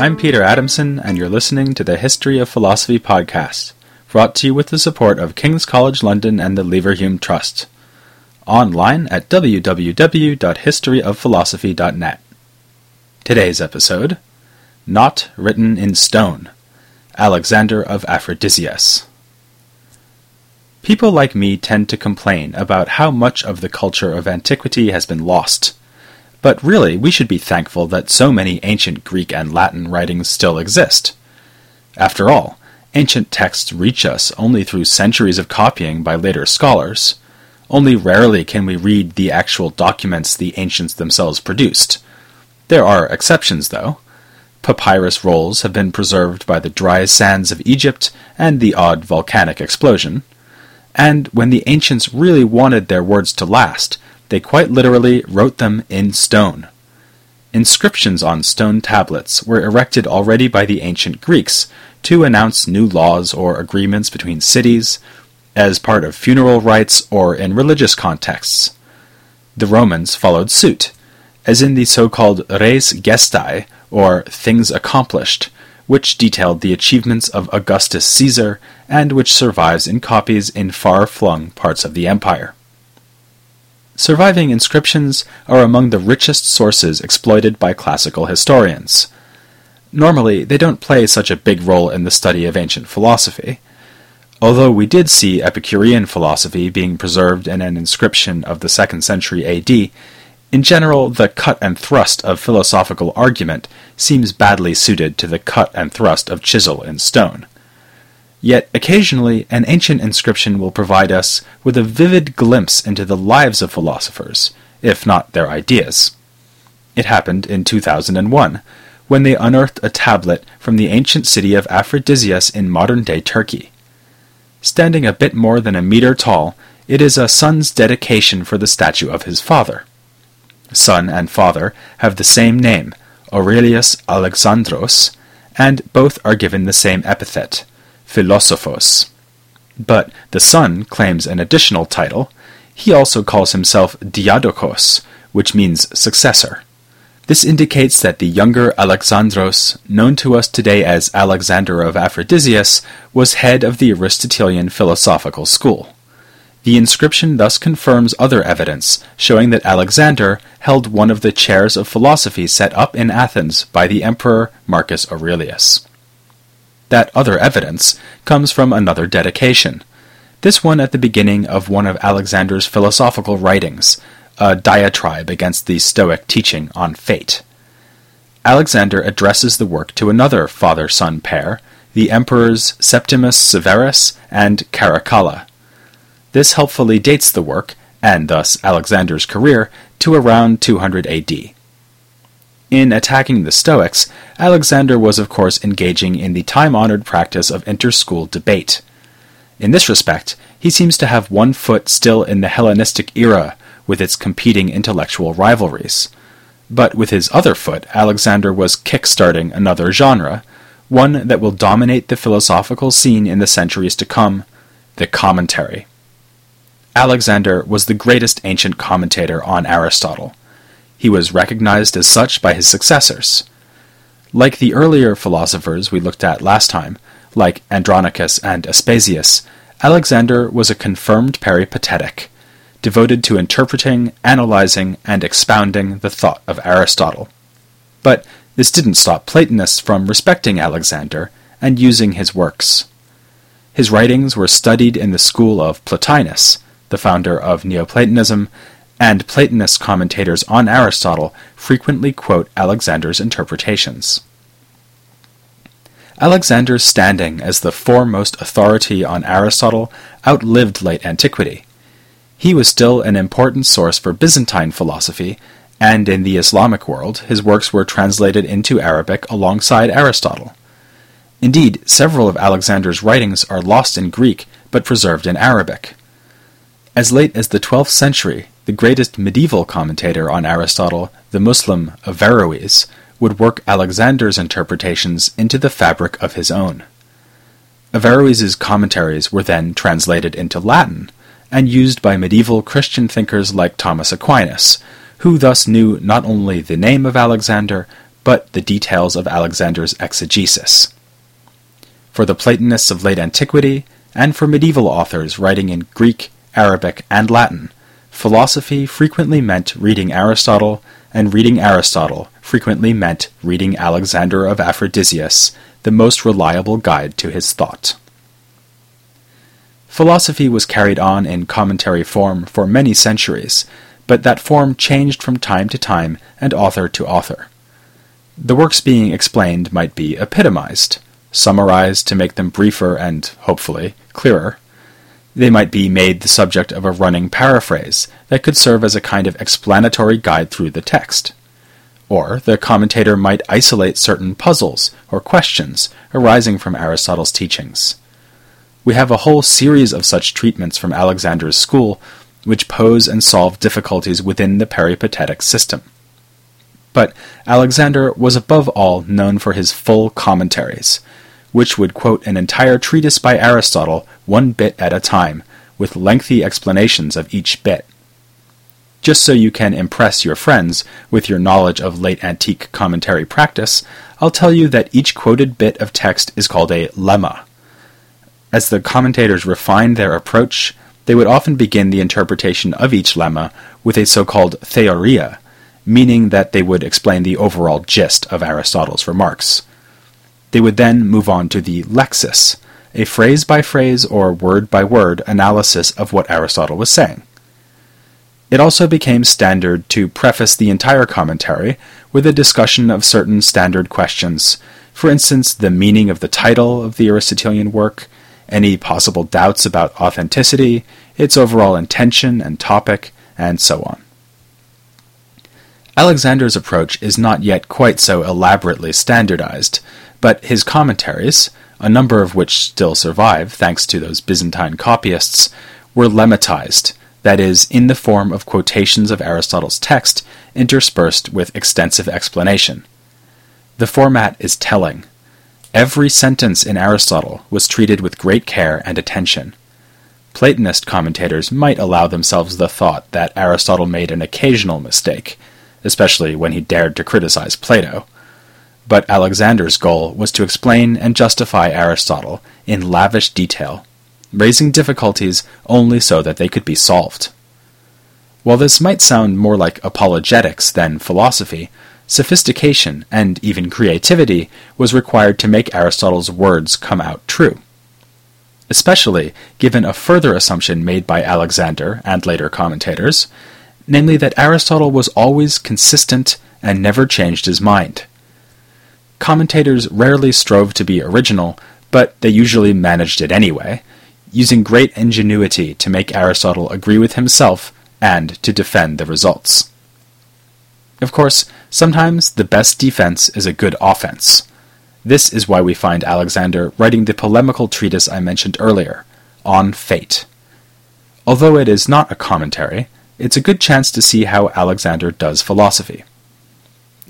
I'm Peter Adamson, and you're listening to the History of Philosophy podcast, brought to you with the support of King's College London and the Leverhulme Trust. Online at www.historyofphilosophy.net. Today's episode Not Written in Stone Alexander of Aphrodisias. People like me tend to complain about how much of the culture of antiquity has been lost but really, we should be thankful that so many ancient Greek and Latin writings still exist. After all, ancient texts reach us only through centuries of copying by later scholars. Only rarely can we read the actual documents the ancients themselves produced. There are exceptions, though. Papyrus rolls have been preserved by the dry sands of Egypt and the odd volcanic explosion. And when the ancients really wanted their words to last, they quite literally wrote them in stone. Inscriptions on stone tablets were erected already by the ancient Greeks to announce new laws or agreements between cities, as part of funeral rites or in religious contexts. The Romans followed suit, as in the so called res gestae, or things accomplished, which detailed the achievements of Augustus Caesar and which survives in copies in far flung parts of the empire. Surviving inscriptions are among the richest sources exploited by classical historians. Normally, they don't play such a big role in the study of ancient philosophy. Although we did see Epicurean philosophy being preserved in an inscription of the 2nd century AD, in general, the cut and thrust of philosophical argument seems badly suited to the cut and thrust of chisel in stone. Yet occasionally an ancient inscription will provide us with a vivid glimpse into the lives of philosophers, if not their ideas. It happened in 2001, when they unearthed a tablet from the ancient city of Aphrodisias in modern day Turkey. Standing a bit more than a meter tall, it is a son's dedication for the statue of his father. Son and father have the same name, Aurelius Alexandros, and both are given the same epithet, Philosophos. But the son claims an additional title. He also calls himself Diadokos, which means successor. This indicates that the younger Alexandros, known to us today as Alexander of Aphrodisias, was head of the Aristotelian philosophical school. The inscription thus confirms other evidence, showing that Alexander held one of the chairs of philosophy set up in Athens by the emperor Marcus Aurelius. That other evidence comes from another dedication. This one at the beginning of one of Alexander's philosophical writings, a diatribe against the Stoic teaching on fate. Alexander addresses the work to another father son pair, the emperors Septimius Severus and Caracalla. This helpfully dates the work, and thus Alexander's career, to around 200 AD. In attacking the Stoics, Alexander was of course engaging in the time honored practice of inter-school debate. In this respect, he seems to have one foot still in the Hellenistic era with its competing intellectual rivalries. But with his other foot, Alexander was kick-starting another genre, one that will dominate the philosophical scene in the centuries to come the commentary. Alexander was the greatest ancient commentator on Aristotle. He was recognized as such by his successors. Like the earlier philosophers we looked at last time, like Andronicus and Aspasius, Alexander was a confirmed peripatetic, devoted to interpreting, analyzing, and expounding the thought of Aristotle. But this didn't stop Platonists from respecting Alexander and using his works. His writings were studied in the school of Plotinus, the founder of Neoplatonism, and Platonist commentators on Aristotle frequently quote Alexander's interpretations. Alexander's standing as the foremost authority on Aristotle outlived late antiquity. He was still an important source for Byzantine philosophy, and in the Islamic world his works were translated into Arabic alongside Aristotle. Indeed, several of Alexander's writings are lost in Greek but preserved in Arabic. As late as the 12th century, the greatest medieval commentator on Aristotle, the Muslim Averroes, would work Alexander's interpretations into the fabric of his own. Averroes's commentaries were then translated into Latin and used by medieval Christian thinkers like Thomas Aquinas, who thus knew not only the name of Alexander, but the details of Alexander's exegesis. For the Platonists of late antiquity, and for medieval authors writing in Greek, Arabic, and Latin, philosophy frequently meant reading Aristotle, and reading Aristotle frequently meant reading Alexander of Aphrodisias, the most reliable guide to his thought. Philosophy was carried on in commentary form for many centuries, but that form changed from time to time and author to author. The works being explained might be epitomized, summarized to make them briefer and, hopefully, clearer. They might be made the subject of a running paraphrase that could serve as a kind of explanatory guide through the text. Or the commentator might isolate certain puzzles or questions arising from Aristotle's teachings. We have a whole series of such treatments from Alexander's school which pose and solve difficulties within the peripatetic system. But Alexander was above all known for his full commentaries, which would quote an entire treatise by Aristotle one bit at a time, with lengthy explanations of each bit. Just so you can impress your friends with your knowledge of late antique commentary practice, I'll tell you that each quoted bit of text is called a lemma. As the commentators refined their approach, they would often begin the interpretation of each lemma with a so called theoria, meaning that they would explain the overall gist of Aristotle's remarks. They would then move on to the lexis, a phrase by phrase or word by word analysis of what Aristotle was saying. It also became standard to preface the entire commentary with a discussion of certain standard questions, for instance, the meaning of the title of the Aristotelian work, any possible doubts about authenticity, its overall intention and topic, and so on. Alexander's approach is not yet quite so elaborately standardized, but his commentaries, a number of which still survive thanks to those Byzantine copyists, were lemmatized, that is, in the form of quotations of Aristotle's text interspersed with extensive explanation. The format is telling. Every sentence in Aristotle was treated with great care and attention. Platonist commentators might allow themselves the thought that Aristotle made an occasional mistake, especially when he dared to criticize Plato but Alexander's goal was to explain and justify Aristotle in lavish detail, raising difficulties only so that they could be solved. While this might sound more like apologetics than philosophy, sophistication and even creativity was required to make Aristotle's words come out true. Especially given a further assumption made by Alexander and later commentators, namely that Aristotle was always consistent and never changed his mind. Commentators rarely strove to be original, but they usually managed it anyway, using great ingenuity to make Aristotle agree with himself and to defend the results. Of course, sometimes the best defense is a good offense. This is why we find Alexander writing the polemical treatise I mentioned earlier, On Fate. Although it is not a commentary, it's a good chance to see how Alexander does philosophy.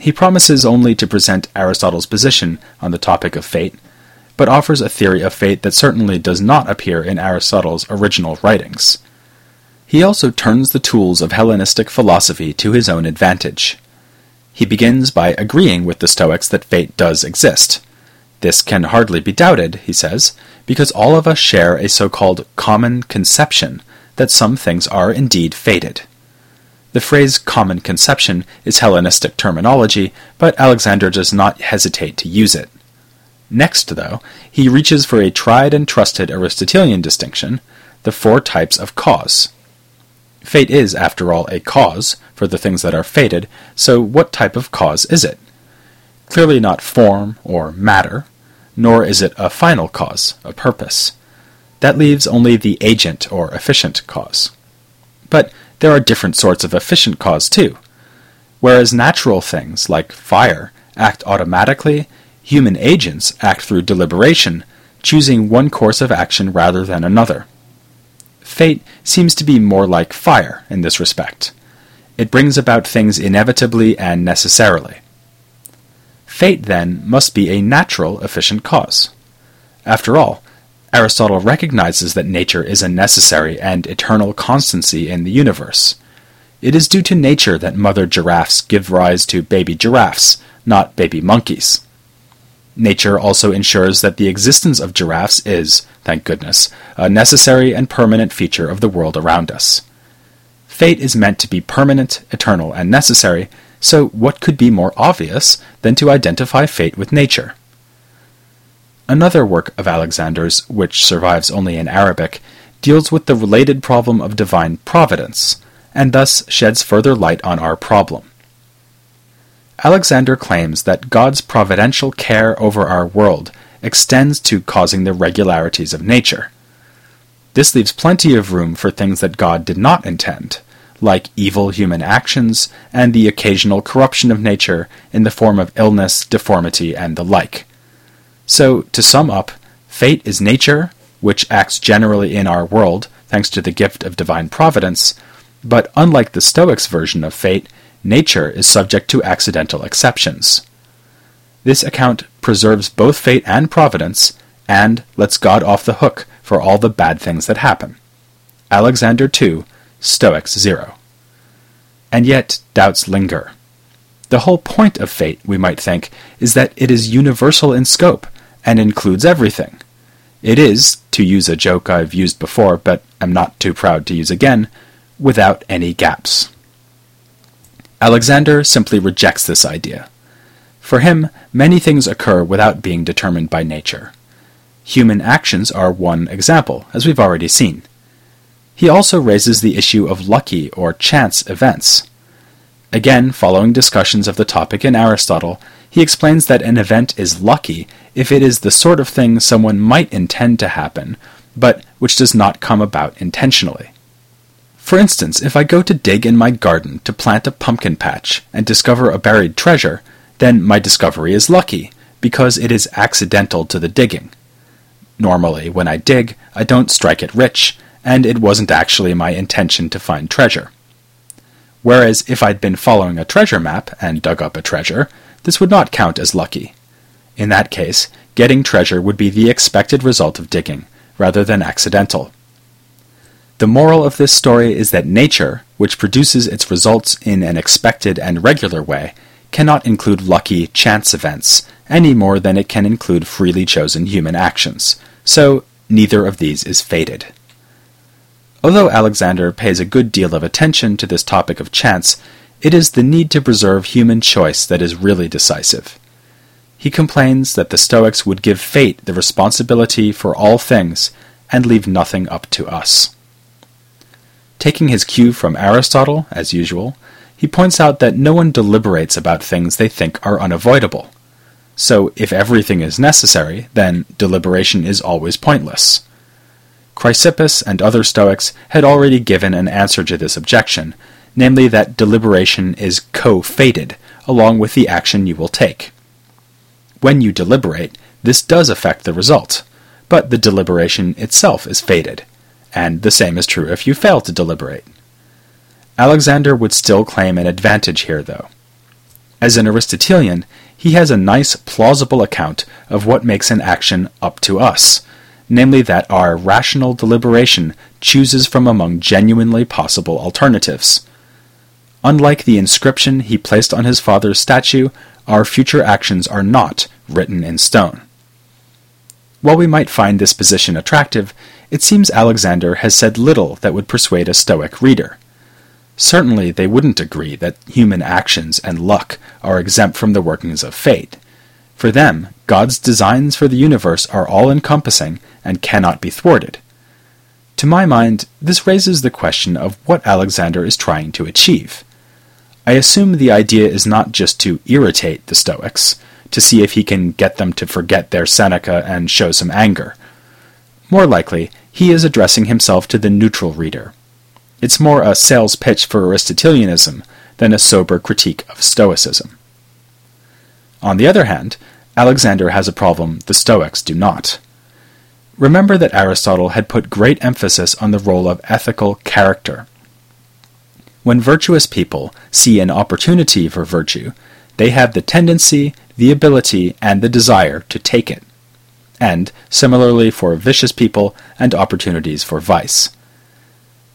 He promises only to present Aristotle's position on the topic of fate, but offers a theory of fate that certainly does not appear in Aristotle's original writings. He also turns the tools of Hellenistic philosophy to his own advantage. He begins by agreeing with the Stoics that fate does exist. This can hardly be doubted, he says, because all of us share a so called common conception that some things are indeed fated. The phrase common conception is Hellenistic terminology, but Alexander does not hesitate to use it. Next, though, he reaches for a tried and trusted Aristotelian distinction the four types of cause. Fate is, after all, a cause for the things that are fated, so what type of cause is it? Clearly not form or matter, nor is it a final cause, a purpose. That leaves only the agent or efficient cause. But there are different sorts of efficient cause too. Whereas natural things, like fire, act automatically, human agents act through deliberation, choosing one course of action rather than another. Fate seems to be more like fire in this respect. It brings about things inevitably and necessarily. Fate, then, must be a natural, efficient cause. After all, Aristotle recognizes that nature is a necessary and eternal constancy in the universe. it is due to nature that mother giraffes give rise to baby giraffes, not baby monkeys. Nature also ensures that the existence of giraffes is, thank goodness, a necessary and permanent feature of the world around us. Fate is meant to be permanent, eternal, and necessary, so what could be more obvious than to identify fate with nature? Another work of Alexander's, which survives only in Arabic, deals with the related problem of divine providence, and thus sheds further light on our problem. Alexander claims that God's providential care over our world extends to causing the regularities of nature. This leaves plenty of room for things that God did not intend, like evil human actions and the occasional corruption of nature in the form of illness, deformity, and the like. So, to sum up, fate is nature, which acts generally in our world thanks to the gift of divine providence, but unlike the Stoics' version of fate, nature is subject to accidental exceptions. This account preserves both fate and providence, and lets God off the hook for all the bad things that happen. Alexander 2, Stoics 0. And yet, doubts linger. The whole point of fate, we might think, is that it is universal in scope and includes everything. It is, to use a joke I've used before but am not too proud to use again, without any gaps. Alexander simply rejects this idea. For him, many things occur without being determined by nature. Human actions are one example, as we've already seen. He also raises the issue of lucky or chance events. Again, following discussions of the topic in Aristotle, he explains that an event is lucky if it is the sort of thing someone might intend to happen, but which does not come about intentionally. For instance, if I go to dig in my garden to plant a pumpkin patch and discover a buried treasure, then my discovery is lucky, because it is accidental to the digging. Normally, when I dig, I don't strike it rich, and it wasn't actually my intention to find treasure. Whereas if I'd been following a treasure map and dug up a treasure, this would not count as lucky. In that case, getting treasure would be the expected result of digging, rather than accidental. The moral of this story is that nature, which produces its results in an expected and regular way, cannot include lucky chance events any more than it can include freely chosen human actions, so neither of these is fated. Although Alexander pays a good deal of attention to this topic of chance, it is the need to preserve human choice that is really decisive. He complains that the Stoics would give fate the responsibility for all things and leave nothing up to us. Taking his cue from Aristotle, as usual, he points out that no one deliberates about things they think are unavoidable. So, if everything is necessary, then deliberation is always pointless. Chrysippus and other Stoics had already given an answer to this objection, namely that deliberation is co fated, along with the action you will take. When you deliberate, this does affect the result, but the deliberation itself is fated and the same is true if you fail to deliberate. Alexander would still claim an advantage here, though. As an Aristotelian, he has a nice, plausible account of what makes an action up to us, namely that our rational deliberation chooses from among genuinely possible alternatives. Unlike the inscription he placed on his father's statue, our future actions are not written in stone. While we might find this position attractive, it seems Alexander has said little that would persuade a Stoic reader. Certainly they wouldn't agree that human actions and luck are exempt from the workings of fate. For them, God's designs for the universe are all encompassing and cannot be thwarted. To my mind, this raises the question of what Alexander is trying to achieve. I assume the idea is not just to irritate the Stoics, to see if he can get them to forget their Seneca and show some anger. More likely, he is addressing himself to the neutral reader. It's more a sales pitch for Aristotelianism than a sober critique of Stoicism. On the other hand, Alexander has a problem the Stoics do not. Remember that Aristotle had put great emphasis on the role of ethical character. When virtuous people see an opportunity for virtue, they have the tendency, the ability, and the desire to take it. And, similarly for vicious people and opportunities for vice.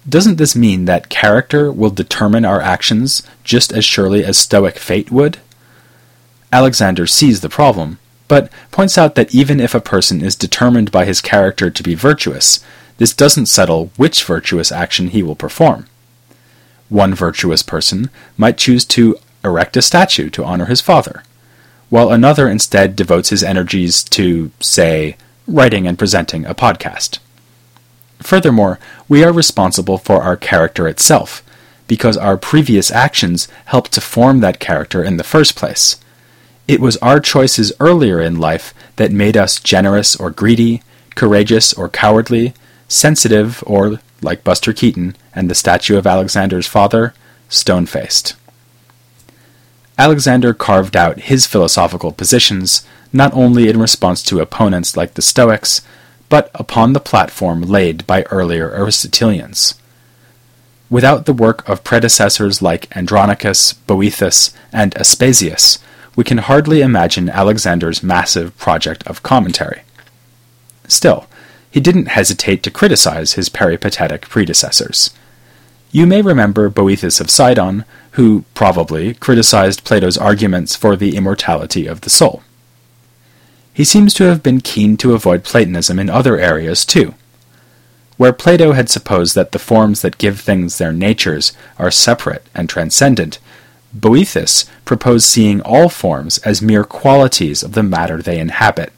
Doesn't this mean that character will determine our actions just as surely as Stoic fate would? Alexander sees the problem, but points out that even if a person is determined by his character to be virtuous, this doesn't settle which virtuous action he will perform. One virtuous person might choose to erect a statue to honor his father, while another instead devotes his energies to, say, writing and presenting a podcast. Furthermore, we are responsible for our character itself, because our previous actions helped to form that character in the first place. It was our choices earlier in life that made us generous or greedy, courageous or cowardly, sensitive or, like Buster Keaton and the statue of Alexander's father, stone faced. Alexander carved out his philosophical positions not only in response to opponents like the Stoics, but upon the platform laid by earlier Aristotelians. Without the work of predecessors like Andronicus, Boethus, and Aspasius, we can hardly imagine Alexander's massive project of commentary. Still, he didn't hesitate to criticize his peripatetic predecessors. You may remember Boethus of Sidon, who, probably, criticized Plato's arguments for the immortality of the soul. He seems to have been keen to avoid Platonism in other areas, too. Where Plato had supposed that the forms that give things their natures are separate and transcendent, Boethus proposed seeing all forms as mere qualities of the matter they inhabit.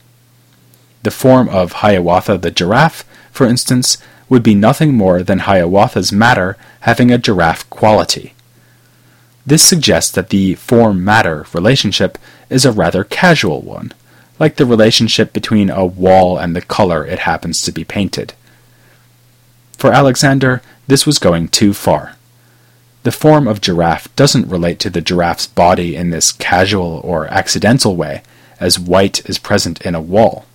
The form of Hiawatha the giraffe, for instance, would be nothing more than Hiawatha's matter having a giraffe quality. This suggests that the form matter relationship is a rather casual one, like the relationship between a wall and the color it happens to be painted. For Alexander, this was going too far. The form of giraffe doesn't relate to the giraffe's body in this casual or accidental way, as white is present in a wall.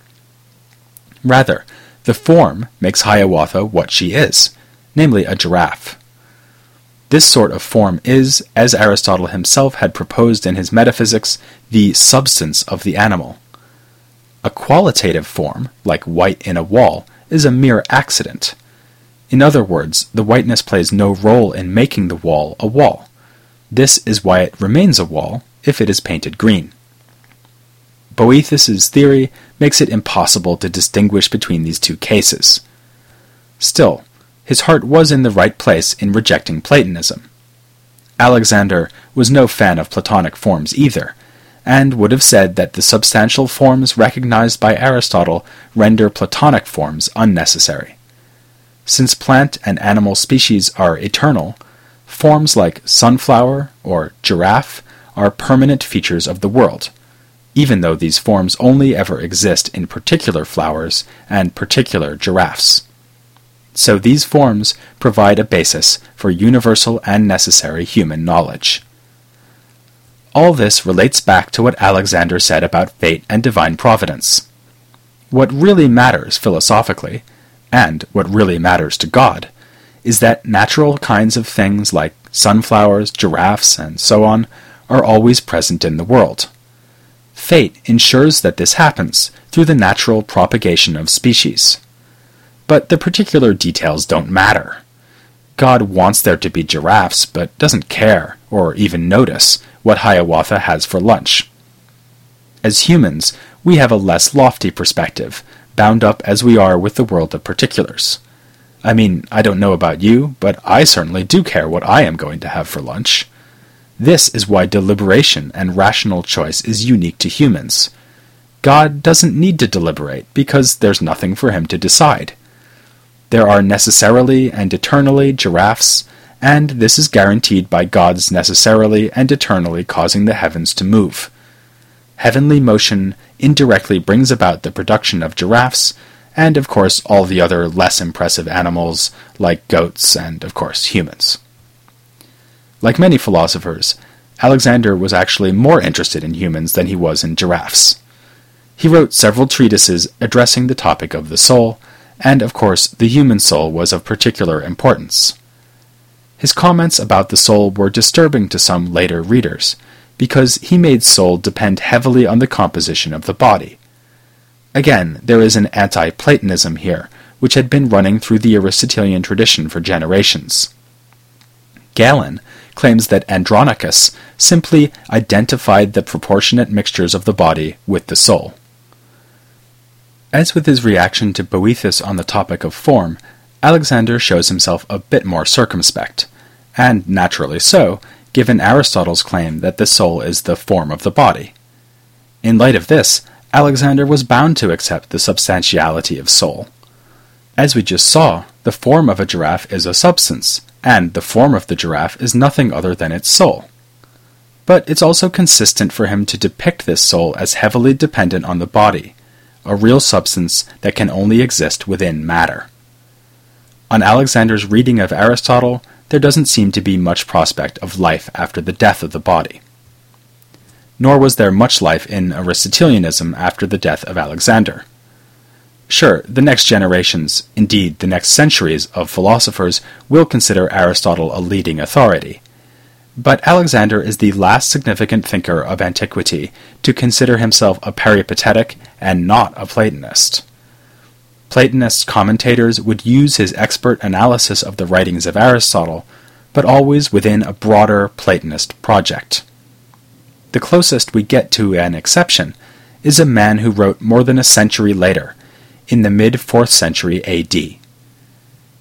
Rather, the form makes Hiawatha what she is, namely a giraffe. This sort of form is, as Aristotle himself had proposed in his Metaphysics, the substance of the animal. A qualitative form, like white in a wall, is a mere accident. In other words, the whiteness plays no role in making the wall a wall. This is why it remains a wall if it is painted green. Boethus's theory makes it impossible to distinguish between these two cases. Still, his heart was in the right place in rejecting Platonism. Alexander was no fan of Platonic forms either, and would have said that the substantial forms recognized by Aristotle render Platonic forms unnecessary. Since plant and animal species are eternal, forms like sunflower or giraffe are permanent features of the world, even though these forms only ever exist in particular flowers and particular giraffes. So these forms provide a basis for universal and necessary human knowledge. All this relates back to what Alexander said about fate and divine providence. What really matters philosophically and what really matters to God, is that natural kinds of things like sunflowers, giraffes, and so on are always present in the world. Fate ensures that this happens through the natural propagation of species. But the particular details don't matter. God wants there to be giraffes, but doesn't care, or even notice, what Hiawatha has for lunch. As humans, we have a less lofty perspective, bound up as we are with the world of particulars. I mean, I don't know about you, but I certainly do care what I am going to have for lunch. This is why deliberation and rational choice is unique to humans. God doesn't need to deliberate because there's nothing for him to decide. There are necessarily and eternally giraffes, and this is guaranteed by God's necessarily and eternally causing the heavens to move. Heavenly motion indirectly brings about the production of giraffes, and of course all the other less impressive animals like goats and of course humans. Like many philosophers, Alexander was actually more interested in humans than he was in giraffes. He wrote several treatises addressing the topic of the soul, and of course the human soul was of particular importance. His comments about the soul were disturbing to some later readers, because he made soul depend heavily on the composition of the body. Again, there is an anti Platonism here, which had been running through the Aristotelian tradition for generations. Galen claims that Andronicus simply identified the proportionate mixtures of the body with the soul. As with his reaction to Boethus on the topic of form, Alexander shows himself a bit more circumspect, and naturally so, given Aristotle's claim that the soul is the form of the body. In light of this, Alexander was bound to accept the substantiality of soul. As we just saw, the form of a giraffe is a substance, and the form of the giraffe is nothing other than its soul. But it's also consistent for him to depict this soul as heavily dependent on the body, a real substance that can only exist within matter. On Alexander's reading of Aristotle, there doesn't seem to be much prospect of life after the death of the body. Nor was there much life in Aristotelianism after the death of Alexander. Sure, the next generations, indeed the next centuries of philosophers will consider Aristotle a leading authority. But Alexander is the last significant thinker of antiquity to consider himself a peripatetic and not a Platonist. Platonist commentators would use his expert analysis of the writings of Aristotle, but always within a broader Platonist project. The closest we get to an exception is a man who wrote more than a century later, in the mid 4th century AD.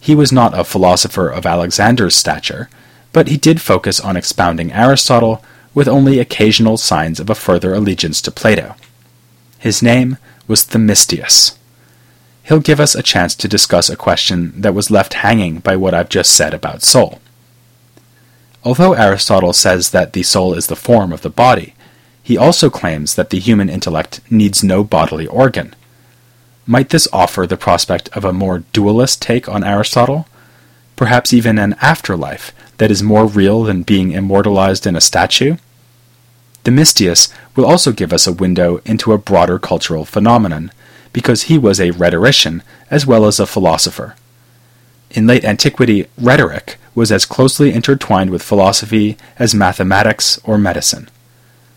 He was not a philosopher of Alexander's stature, but he did focus on expounding Aristotle with only occasional signs of a further allegiance to Plato. His name was Themistius he'll give us a chance to discuss a question that was left hanging by what I've just said about soul. Although Aristotle says that the soul is the form of the body, he also claims that the human intellect needs no bodily organ. Might this offer the prospect of a more dualist take on Aristotle? Perhaps even an afterlife that is more real than being immortalized in a statue? Themistius will also give us a window into a broader cultural phenomenon because he was a rhetorician as well as a philosopher. In late antiquity, rhetoric was as closely intertwined with philosophy as mathematics or medicine.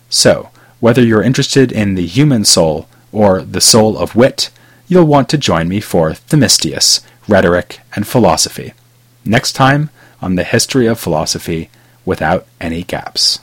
So, whether you're interested in the human soul or the soul of wit, you'll want to join me for Themistius, Rhetoric, and Philosophy. Next time on the History of Philosophy without any gaps.